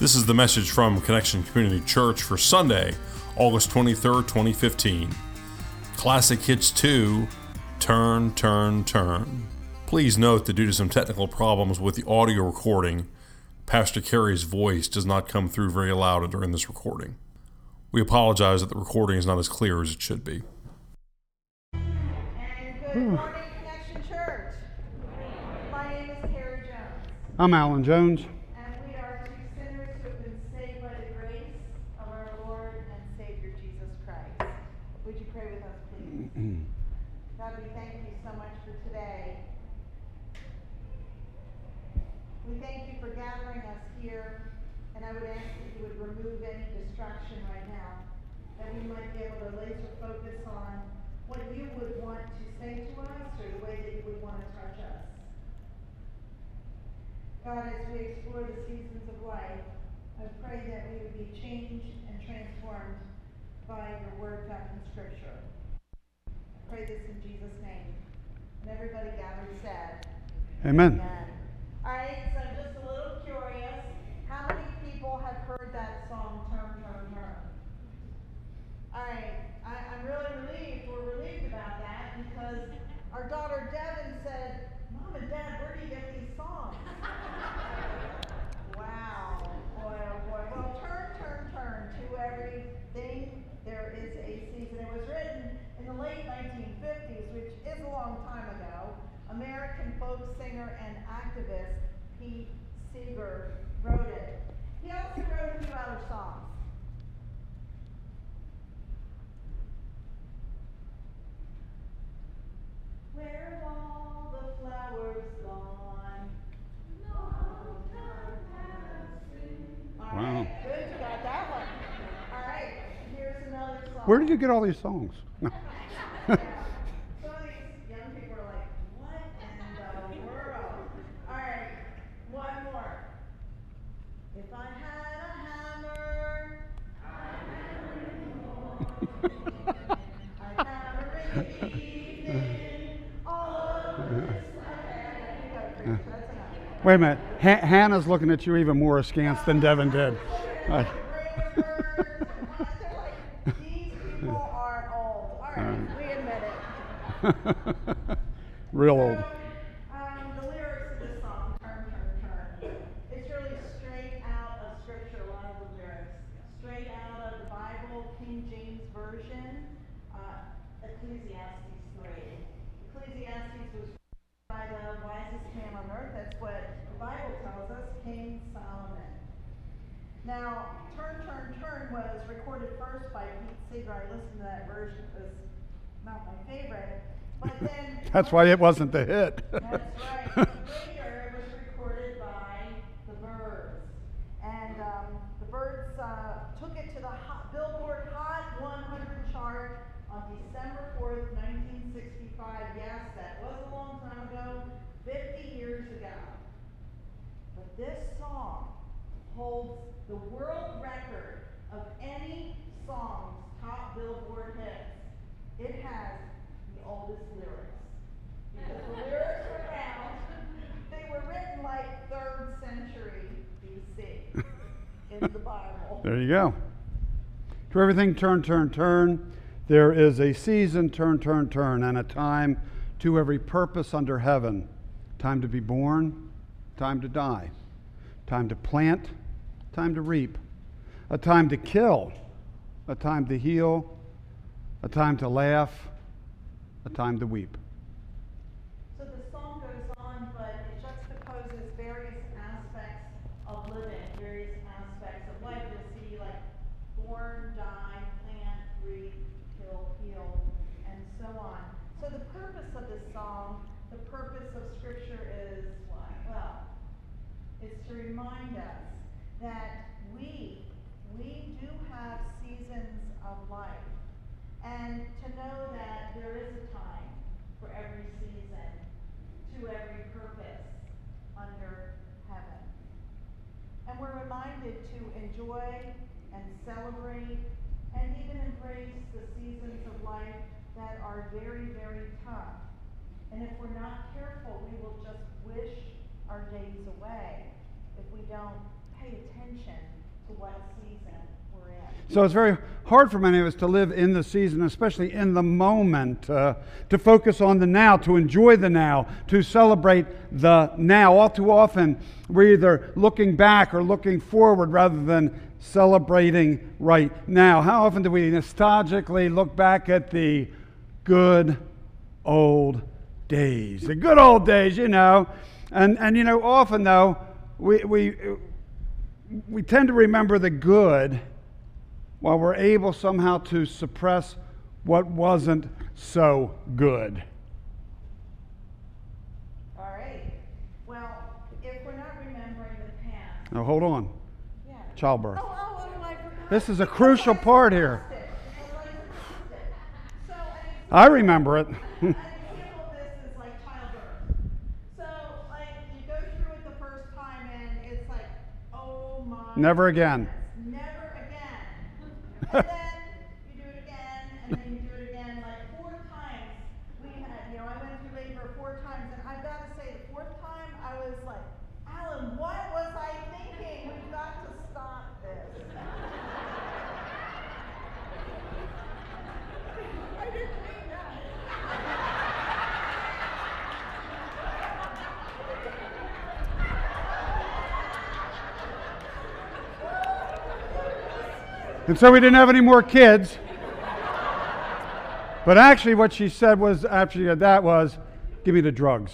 This is the message from Connection Community Church for Sunday, August 23rd, 2015. Classic Hits 2 Turn, Turn, Turn. Please note that due to some technical problems with the audio recording, Pastor Kerry's voice does not come through very loud during this recording. We apologize that the recording is not as clear as it should be. And good morning, Connection Church. My name is Carrie Jones, I'm Alan Jones. and we are two sinners who have been saved by the grace of our Lord and Savior Jesus Christ. Would you pray with us, please? God, we thank you so much for today. We thank you for gathering us here, and I would ask that you would remove any distraction right now, that we might be able to laser focus on what you would want to say to us or the way that you would want to touch us. God, as we explore the seasons of life, I pray that we would be changed and transformed by your word found in Scripture. I pray this in Jesus' name. And everybody gathered said, Amen. Amen. All right, so I'm just a little curious. How many people have heard that song, Turn, Turn, Turn? All right, I, I'm really relieved. We're relieved about that because our daughter Devin said, Mom and Dad, where do you get these songs? wow. Boy, oh boy. Well, turn, turn, turn to everything. There is a season. It was written in the late 1950s, which is a long time ago. American folk singer and activist Pete Seeger wrote it. He also wrote a few other songs. Where have all the flowers gone? All Wow. good, you got that one. All right, here's another song. Where did you get all these songs? No. Some of these young people are like, what in the world? All right, one more. If I had a hammer, I'd hammer in the evening, all over this land. You gotta preach, that's enough. Wait a minute. Ha- Hannah's looking at you even more askance than Devin did. These people are old. All right, we admit it. Real old. So, um, the lyrics of this song, Turn, Turn, Turn, it's really straight out of Scripture, a lot of the lyrics. Straight out of the Bible, King James Version, uh, Ecclesiastes 3. Ecclesiastes was by the wisest man on earth. That's what the Bible tells us, King Solomon. Now, Turn, Turn, Turn was recorded first by Pete Seeger. I listened to that version. It was not my favorite. But then. That's why it wasn't the hit. That's right. Later, it was recorded by the Byrds. And um, the Byrds uh, took it to the hot, Billboard Hot 100 chart on December 4th, 1965. Yes, that was a long time ago, 50 years ago. But this song holds the world record of any song's top Billboard hits. It has the oldest lyrics. Because the lyrics were found, they were written like third century BC in the Bible. There you go. To everything turn, turn, turn. There is a season, turn, turn, turn, and a time to every purpose under heaven. Time to be born, time to die. Time to plant, time to reap. A time to kill, a time to heal, a time to laugh, a time to weep. So the song goes on, but it juxtaposes various aspects of living, various aspects of life. You'll see like born, die, plant, reap, kill, heal, and so on. So the purpose of this song, the purpose of Scripture is what? Well, it's to remind us that we, we do have seasons of life. And to know that there is a time for every season, to every purpose under heaven. And we're reminded to enjoy and celebrate and even embrace the seasons of life that are very, very tough. And if we're not careful, we will just wish our days away if we don't pay attention to what season we're in. So it's very hard for many of us to live in the season, especially in the moment, uh, to focus on the now, to enjoy the now, to celebrate the now. All too often, we're either looking back or looking forward rather than celebrating right now. How often do we nostalgically look back at the good old days? The good old days, you know. And, and you know, often though, we, we, we tend to remember the good while we're able somehow to suppress what wasn't so good. All right. Well, if we're not remembering the past, Now, hold on. yeah. Childbirth. Oh, oh, oh, I. This is a crucial part here. So, an I remember it. An example of this is like childbirth. So, like, you go through it the first time and it's like, oh my. Never again. Never again. And then you do it again, and then you do it again, like four times. We had, you know, I went through labor four times, and I've got to say, the fourth time, I was like, Alan, what was I thinking? We've got to stop this. I didn't mean that. And so we didn't have any more kids. But actually, what she said was, after she had that, was, give me the drugs.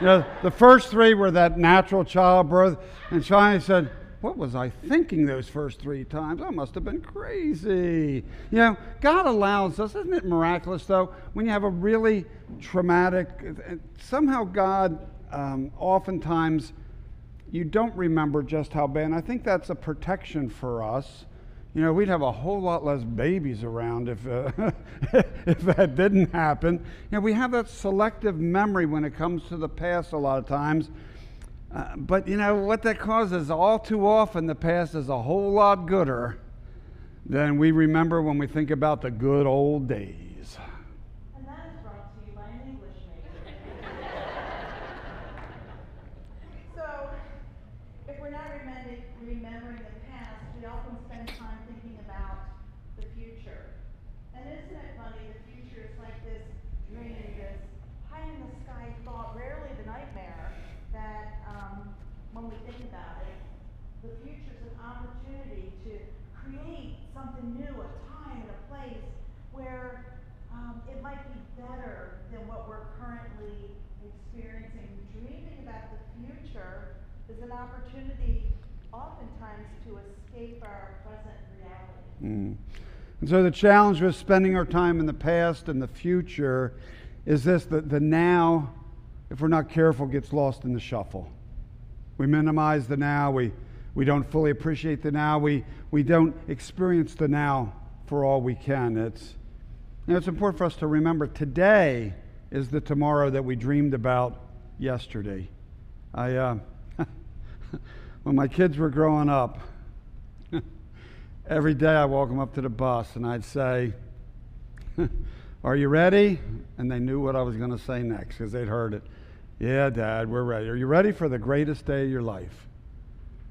You know, the first three were that natural childbirth. And Shani said, what was I thinking those first three times? I must have been crazy. You know, God allows us, isn't it miraculous though, when you have a really traumatic, somehow God um, oftentimes you don't remember just how bad. And I think that's a protection for us. You know, we'd have a whole lot less babies around if, uh, if that didn't happen. You know, we have that selective memory when it comes to the past a lot of times. Uh, but, you know, what that causes all too often, the past is a whole lot gooder than we remember when we think about the good old days. And that is brought to you by an English major. so, if we're not remembering, remembering the past, we often spend time thinking about the future. And isn't it funny? The future is like this dream, this high in the sky thought, rarely the nightmare, that um, when we think about it, the future is an opportunity to create something new, a time and a place where um, it might be better than what we're currently experiencing. Dreaming about the future is an opportunity, oftentimes, to escape Mm. And so the challenge with spending our time in the past and the future is this that the now, if we're not careful, gets lost in the shuffle. We minimize the now, we, we don't fully appreciate the now, we, we don't experience the now for all we can. It's, you know, it's important for us to remember today is the tomorrow that we dreamed about yesterday. I, uh, when my kids were growing up, every day I walk them up to the bus and I'd say, Are you ready? And they knew what I was going to say next because they'd heard it. Yeah, Dad, we're ready. Are you ready for the greatest day of your life?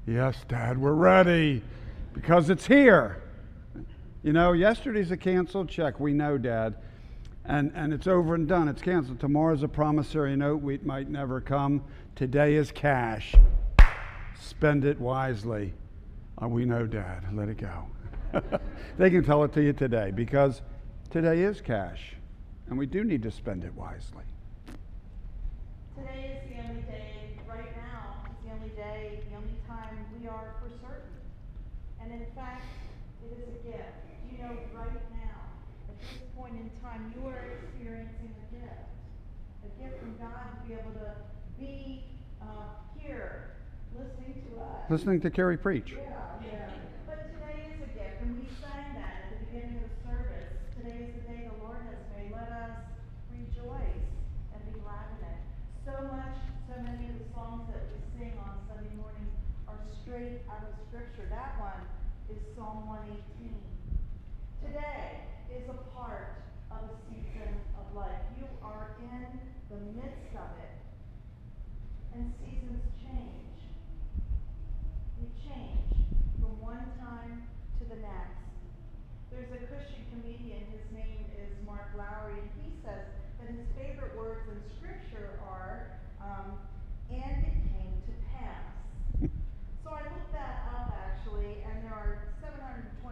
Yes, Dad, we're ready because it's here. You know, yesterday's a canceled check. We know, Dad. And, and it's over and done. It's canceled. Tomorrow's a promissory note. We might never come. Today is cash. Spend it wisely. Uh, we know, Dad. Let it go. they can tell it to you today because today is cash. And we do need to spend it wisely. Today is the only day, right now, is the only day, the only time we are for certain. And in fact, it is a gift. You know, right now, at this point in time, you are experiencing a gift. A gift from God to be able to be uh, here, listening to us. Listening to Carrie preach. Yeah. But today is a gift, and we sang that at the beginning of the service. Today is the day the Lord has made. Let us rejoice and be glad in it. So much, so many of the songs that we sing on Sunday mornings straight out of Scripture. That one is Psalm 118. Today is a part of a season of life. You are in the midst of it, and seasons change. They change from one time to the next. There's a Christian comedian, his name is Mark Lowry, and he says that his favorite words in Scripture are, um, and it came to pass. so I looked that up actually, and there are 727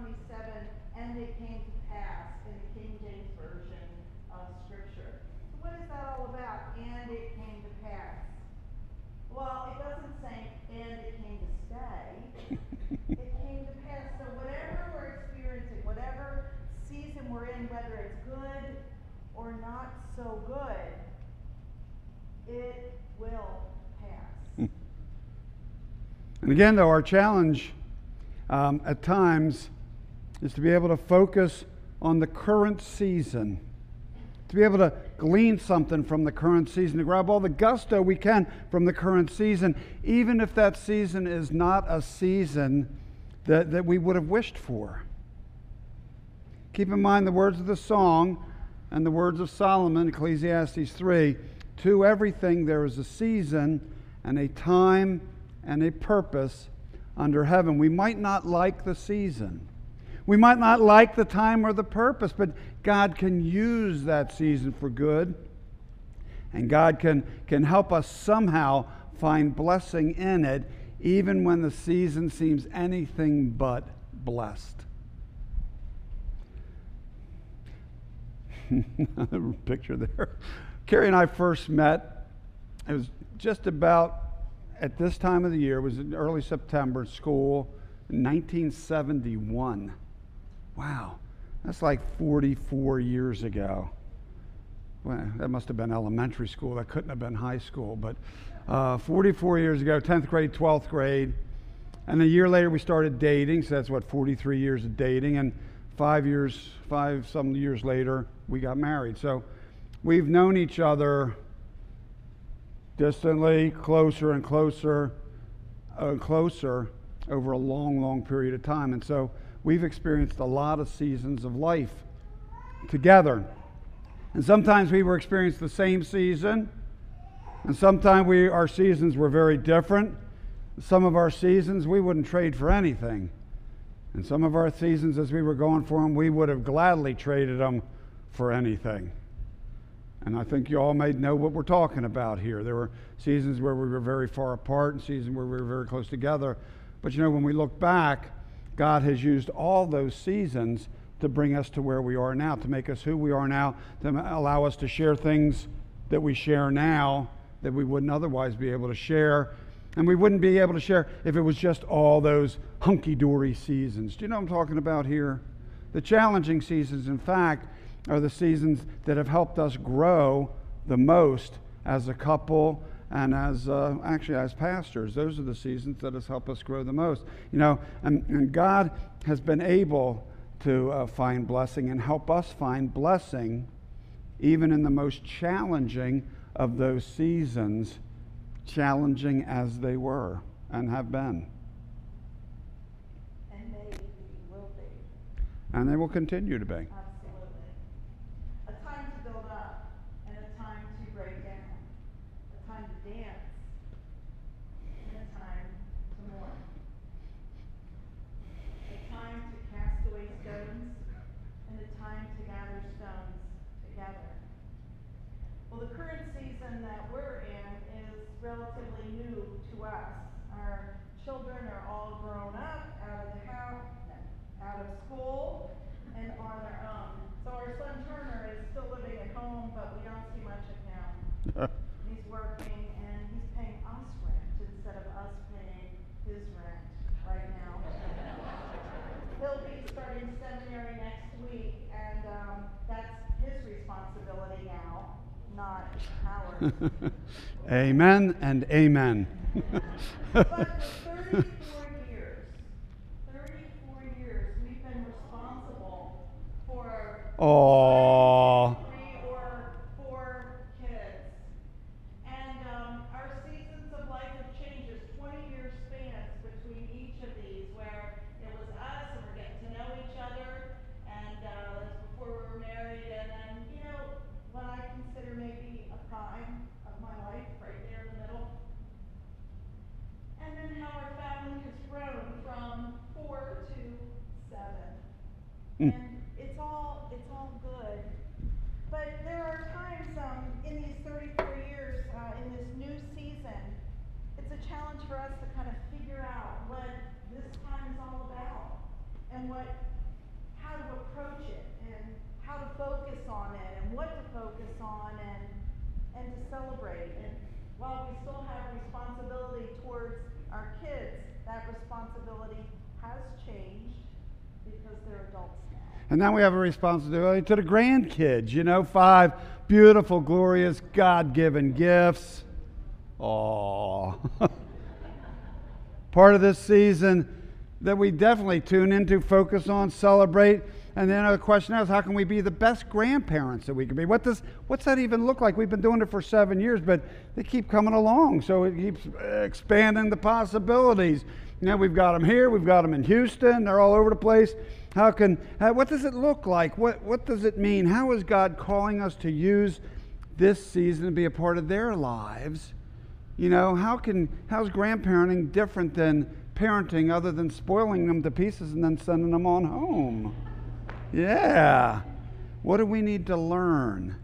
and it came to pass in the King James Version of Scripture. So what is that all about? And it came to pass. Well, it doesn't say, and it came to stay. it came to pass. So whatever we're experiencing, whatever season we're in, whether it's good or not so good, it will pass. And again, though, our challenge um, at times is to be able to focus on the current season, to be able to glean something from the current season, to grab all the gusto we can from the current season, even if that season is not a season that, that we would have wished for. Keep in mind the words of the song and the words of Solomon, Ecclesiastes 3 To everything there is a season and a time and a purpose under heaven. We might not like the season. We might not like the time or the purpose, but God can use that season for good. And God can, can help us somehow find blessing in it, even when the season seems anything but blessed. Picture there. Carrie and I first met. It was just about at this time of the year. It was in early September. School, 1971. Wow, that's like 44 years ago. Well, that must have been elementary school. That couldn't have been high school. But uh, 44 years ago, 10th grade, 12th grade. And a year later, we started dating. So that's what, 43 years of dating. And five years, five some years later, we got married. So we've known each other distantly, closer and closer, uh, closer over a long, long period of time. And so we've experienced a lot of seasons of life together. And sometimes we were experiencing the same season, and sometimes we, our seasons were very different. Some of our seasons we wouldn't trade for anything. And some of our seasons, as we were going for them, we would have gladly traded them for anything. And I think you all may know what we're talking about here. There were seasons where we were very far apart and seasons where we were very close together. But you know, when we look back, God has used all those seasons to bring us to where we are now, to make us who we are now, to allow us to share things that we share now that we wouldn't otherwise be able to share. And we wouldn't be able to share if it was just all those hunky dory seasons. Do you know what I'm talking about here? The challenging seasons, in fact, are the seasons that have helped us grow the most as a couple and as uh, actually as pastors. Those are the seasons that has helped us grow the most. You know, and, and God has been able to uh, find blessing and help us find blessing even in the most challenging of those seasons, challenging as they were and have been. And they will be. And they will continue to be. Absolutely. A time to build up and a time to break down. A time to dance and a time to mourn. A time to cast away stones and a time to gather stones together. Well, the current season that we're in is relatively new to us. Our children are all grown up, out of the house, out of school, and on their own. So our son Turner is still living at home, but we don't see much of him. He's working and he's paying us rent instead of us paying his rent right now. He'll be starting seminary next week, and um, that's his responsibility now, not ours. amen and amen. But for 34 years, 34 years, we've been responsible for Aww. three or four kids. And um, our seasons of life have changed. There's 20 year spans between each of these where it was us and we're getting to know each other. And uh, that's before we were married. And then, you know, what I consider maybe a prime of my life, right there in the middle. And then how our family has grown and it's all, it's all good. But there are times, um, in these thirty-four years, uh, in this new season, it's a challenge for us to kind of figure out what this time is all about and what, how to approach it and how to focus on it and what to focus on and, and to celebrate. And while we still have responsibility towards our kids, that responsibility has changed because they're adults. And now we have a responsibility to the grandkids, you know, five beautiful, glorious, God given gifts. Aww. Part of this season that we definitely tune into, focus on, celebrate. And then the question is, how can we be the best grandparents that we can be? What does what's that even look like? We've been doing it for seven years, but they keep coming along, so it keeps expanding the possibilities. You know, we've got them here, we've got them in Houston, they're all over the place. How can how, what does it look like? What what does it mean? How is God calling us to use this season to be a part of their lives? You know, how can how's grandparenting different than parenting other than spoiling them to pieces and then sending them on home? Yeah. What do we need to learn?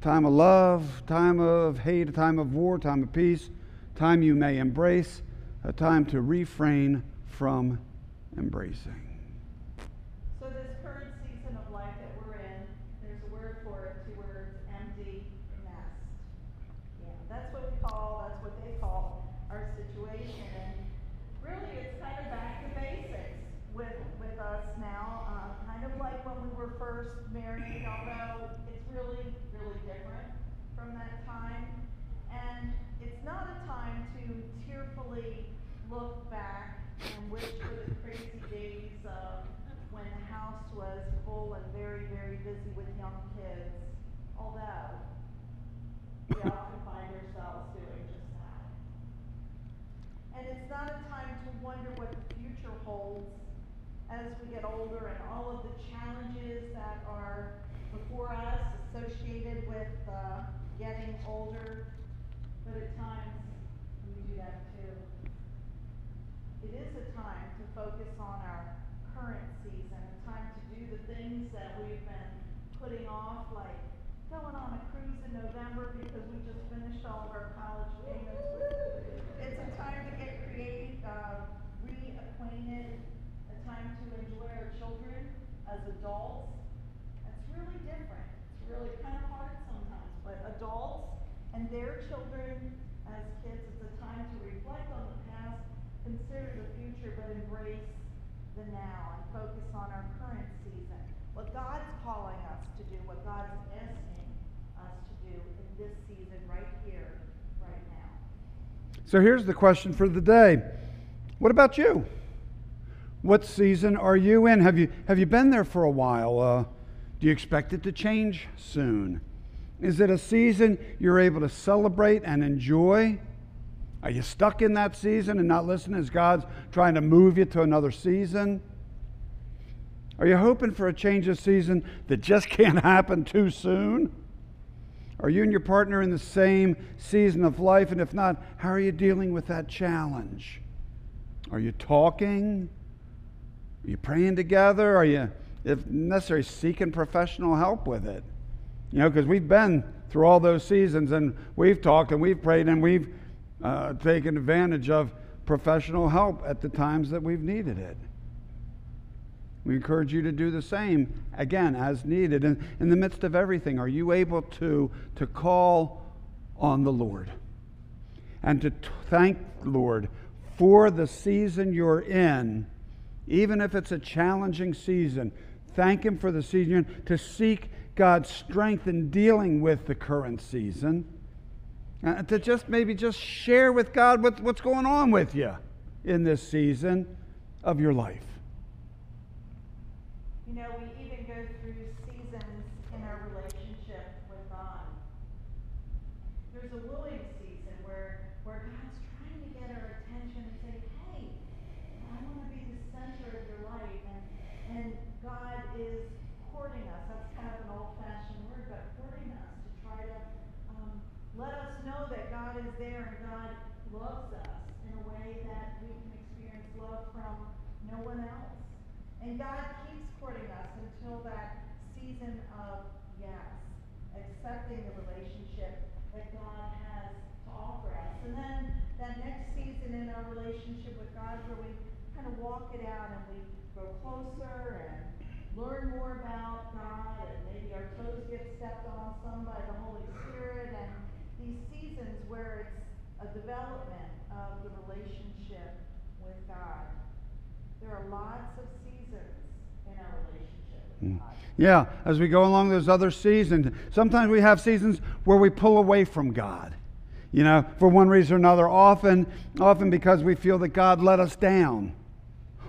Time of love, time of hate, a time of war, time of peace, time you may embrace, a time to refrain from embracing. So this current season of life that we're in, there's a word for it, two words, empty nest. Yeah, that's what we call, that's what they call our situation. And really, it's kind of back to basics with, with us now. Uh, kind of like when we were first married, although it's really, really different from that time. And it's not a time to tearfully look back and wish for the crazy days of when the house was full and very, very busy with young kids. Although, we often find ourselves doing just that. And it's not a time to wonder what the future holds as we get older and all of the challenges that are before us associated with uh, getting older. But at times, we do that too. It is a time to focus on our current season, time to do the things that we've been putting off, like going on a cruise in November because we just finished all of our college payments. It's a time to get creative, uh, reacquainted, a time to enjoy our children as adults. It's really different. It's really kind of hard sometimes, but adults and their children as kids, it's a time to reflect on the past, consider the future, but embrace the now and focus on our current season. What God's calling us to do, what God's asking us to do in this season right here, right now. So here's the question for the day. What about you? What season are you in? Have you, have you been there for a while? Uh, do you expect it to change soon? Is it a season you're able to celebrate and enjoy? Are you stuck in that season and not listening as God's trying to move you to another season? Are you hoping for a change of season that just can't happen too soon? Are you and your partner in the same season of life? And if not, how are you dealing with that challenge? Are you talking? Are you praying together? Are you, if necessary, seeking professional help with it? You know, because we've been through all those seasons and we've talked and we've prayed and we've uh, taken advantage of professional help at the times that we've needed it. We encourage you to do the same, again, as needed. And in the midst of everything, are you able to, to call on the Lord and to t- thank the Lord for the season you're in, even if it's a challenging season? Thank Him for the season to seek God's strength in dealing with the current season. Uh, to just maybe just share with God what, what's going on with you in this season of your life. You know, we even go through seasons in our relationship with God. There's a wooing season where, where God's trying to get our attention and say, hey, I want to be the center of your life. And, and God is courting us. That's kind of an old fashioned word, but courting us to try to um, let us know that God is there and God loves us in a way that we can experience love from no one else. And God keeps courting us that season of yes, accepting the relationship that God has to offer us. And then that next season in our relationship with God where we kind of walk it out and we grow closer and learn more about God and maybe our toes get stepped on some by the Holy Spirit and these seasons where it's a development of the relationship with God. There are lots of seasons in our relationship. Yeah, as we go along those other seasons, sometimes we have seasons where we pull away from God. You know, for one reason or another, often, often because we feel that God let us down.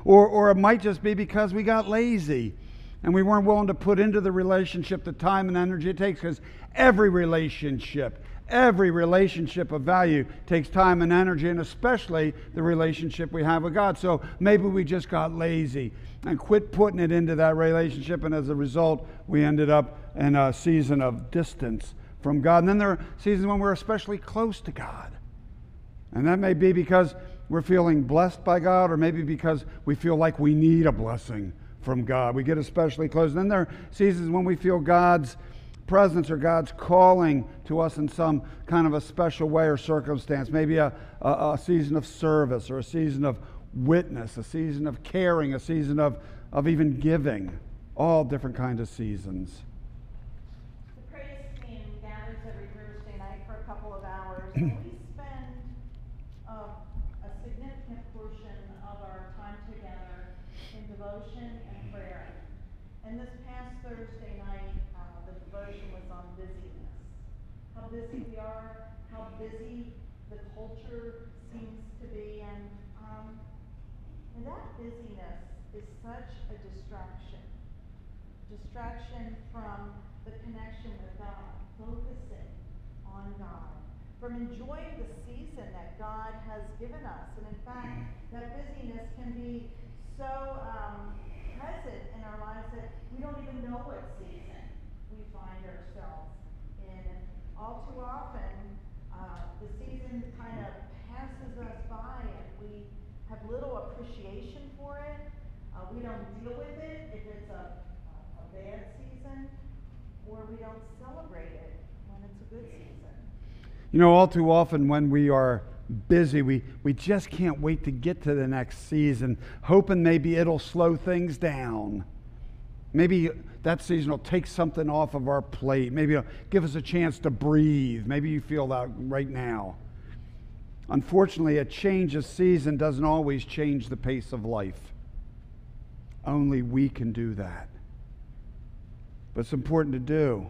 Or, or it might just be because we got lazy and we weren't willing to put into the relationship the time and energy it takes because every relationship every relationship of value takes time and energy and especially the relationship we have with god so maybe we just got lazy and quit putting it into that relationship and as a result we ended up in a season of distance from god and then there are seasons when we're especially close to god and that may be because we're feeling blessed by god or maybe because we feel like we need a blessing from God. We get especially close. And then there are seasons when we feel God's presence or God's calling to us in some kind of a special way or circumstance. Maybe a, a, a season of service or a season of witness, a season of caring, a season of, of even giving. All different kinds of seasons. The praise team gathers every Thursday night for a couple of hours. busy we are, how busy the culture seems to be, and, um, and that busyness is such a distraction. Distraction from the connection with God, focusing on God, from enjoying the season that God has given us. And in fact, that busyness can be so um, present in our lives that we don't even know what season we find ourselves in. all too often, uh, the season kind of passes us by and we have little appreciation for it. Uh, we don't deal with it if it's a, a bad season, or we don't celebrate it when it's a good season. You know, all too often when we are busy, we, we just can't wait to get to the next season, hoping maybe it'll slow things down. Maybe that season will take something off of our plate. Maybe it'll give us a chance to breathe. Maybe you feel that right now. Unfortunately, a change of season doesn't always change the pace of life. Only we can do that. But it's important to do.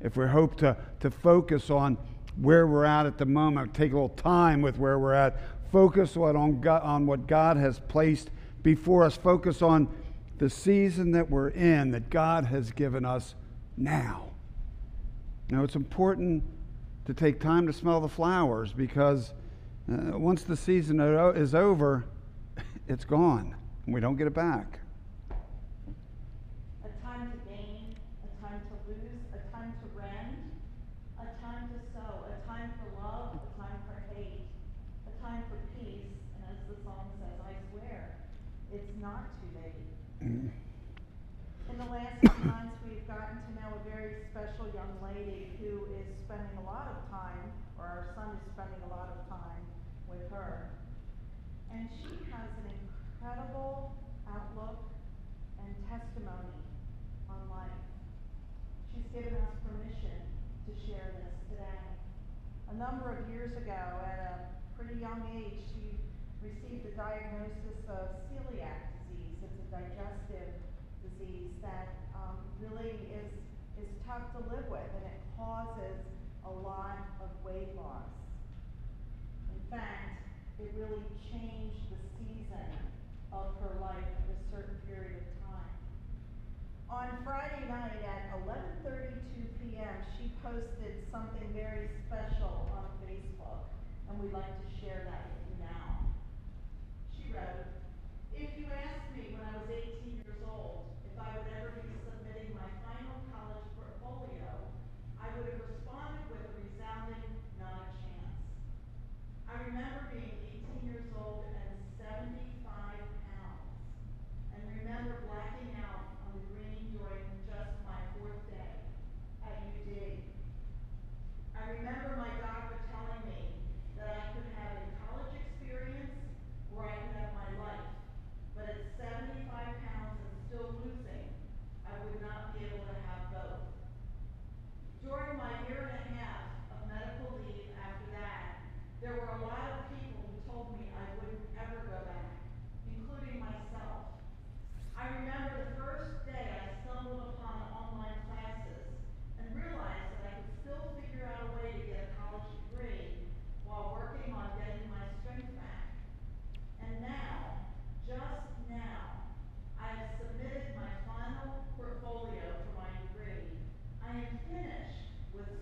If we hope to, to focus on where we're at at the moment, take a little time with where we're at, focus on, on what God has placed before us, focus on the season that we're in that God has given us now. Now, it's important to take time to smell the flowers because uh, once the season is over, it's gone and we don't get it back. In the last few months, we've gotten to know a very special young lady who is spending a lot of time, or our son is spending a lot of time with her. And she has an incredible outlook and testimony on life. She's given us permission to share this today. A number of years ago, at a pretty young age, she received a diagnosis of celiac disease. It's a digestive disease that um, really is, is tough to live with and it causes a lot of weight loss. In fact, it really changed the season of her life at a certain period of time. On Friday night at 11.32 p.m., she posted something very special on Facebook, and we'd like to share that with you now. She wrote, if you asked me when I was 18 years old if I would ever be submitting my final college portfolio, I would have responded with a resounding not a chance. I remember being 18 years old and 75 pounds, and remember with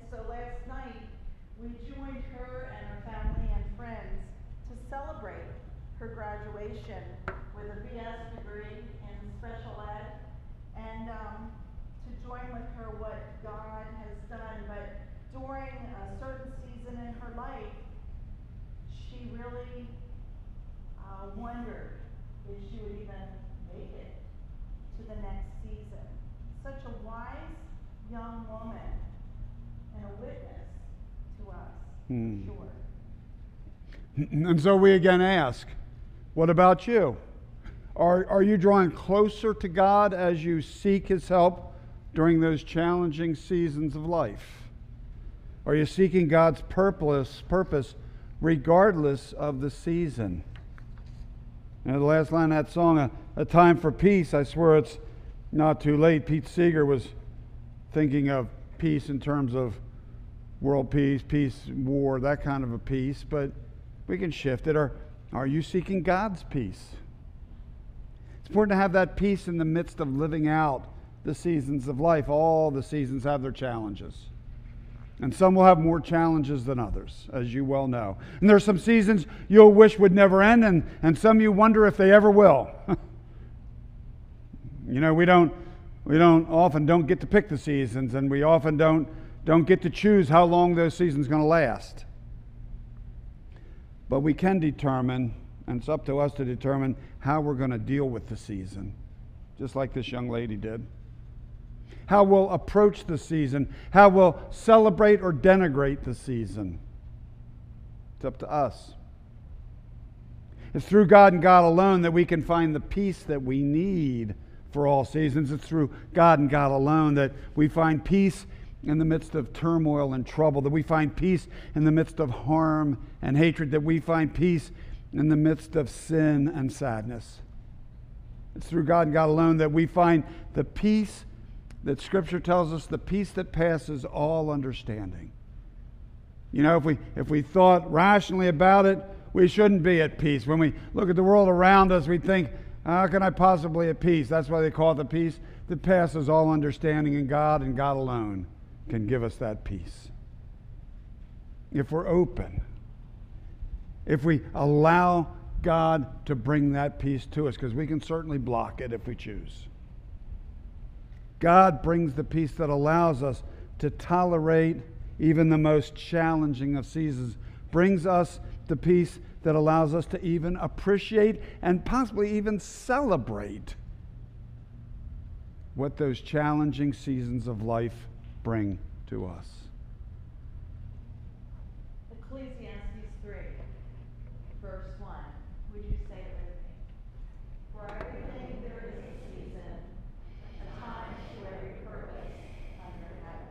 And so last night, we joined her and her family and friends to celebrate her graduation with a BS degree in special ed and um, to join with her what God has done. But during a certain season in her life, she really uh, wondered if she would even make it to the next season. Such a wise young woman and a witness to us, Hmm. sure. And so we again ask, what about you? Are, are you drawing closer to God as you seek His help during those challenging seasons of life? Are you seeking God's purpose, purpose regardless of the season? Know, the last line of that song, a, a Time for Peace, I swear it's not too late. Pete Seeger was thinking of peace in terms of world peace, peace, war, that kind of a peace, but we can shift it. Are, are you seeking God's peace? It's important to have that peace in the midst of living out the seasons of life. All the seasons have their challenges. And some will have more challenges than others, as you well know. And there are some seasons you'll wish would never end, and, and some you wonder if they ever will. you know, we don't, we don't often don't get to pick the seasons, and we often don't, don't get to choose how long those seasons going to last. But we can determine, and it's up to us to determine how we're going to deal with the season, just like this young lady did. How we'll approach the season, how we'll celebrate or denigrate the season. It's up to us. It's through God and God alone that we can find the peace that we need for all seasons. It's through God and God alone that we find peace in the midst of turmoil and trouble, that we find peace in the midst of harm and hatred, that we find peace in the midst of sin and sadness. It's through God and God alone that we find the peace that Scripture tells us, the peace that passes all understanding. You know, if we, if we thought rationally about it, we shouldn't be at peace. When we look at the world around us, we think, how can I possibly at peace? That's why they call it the peace that passes all understanding, and God and God alone can give us that peace. If we're open, if we allow God to bring that peace to us, because we can certainly block it if we choose. God brings the peace that allows us to tolerate even the most challenging of seasons, brings us the peace that allows us to even appreciate and possibly even celebrate what those challenging seasons of life bring to us. Ecclesiastes 3, verse 1. Would you say it with me? For everything there is a season, a time to every purpose under heaven.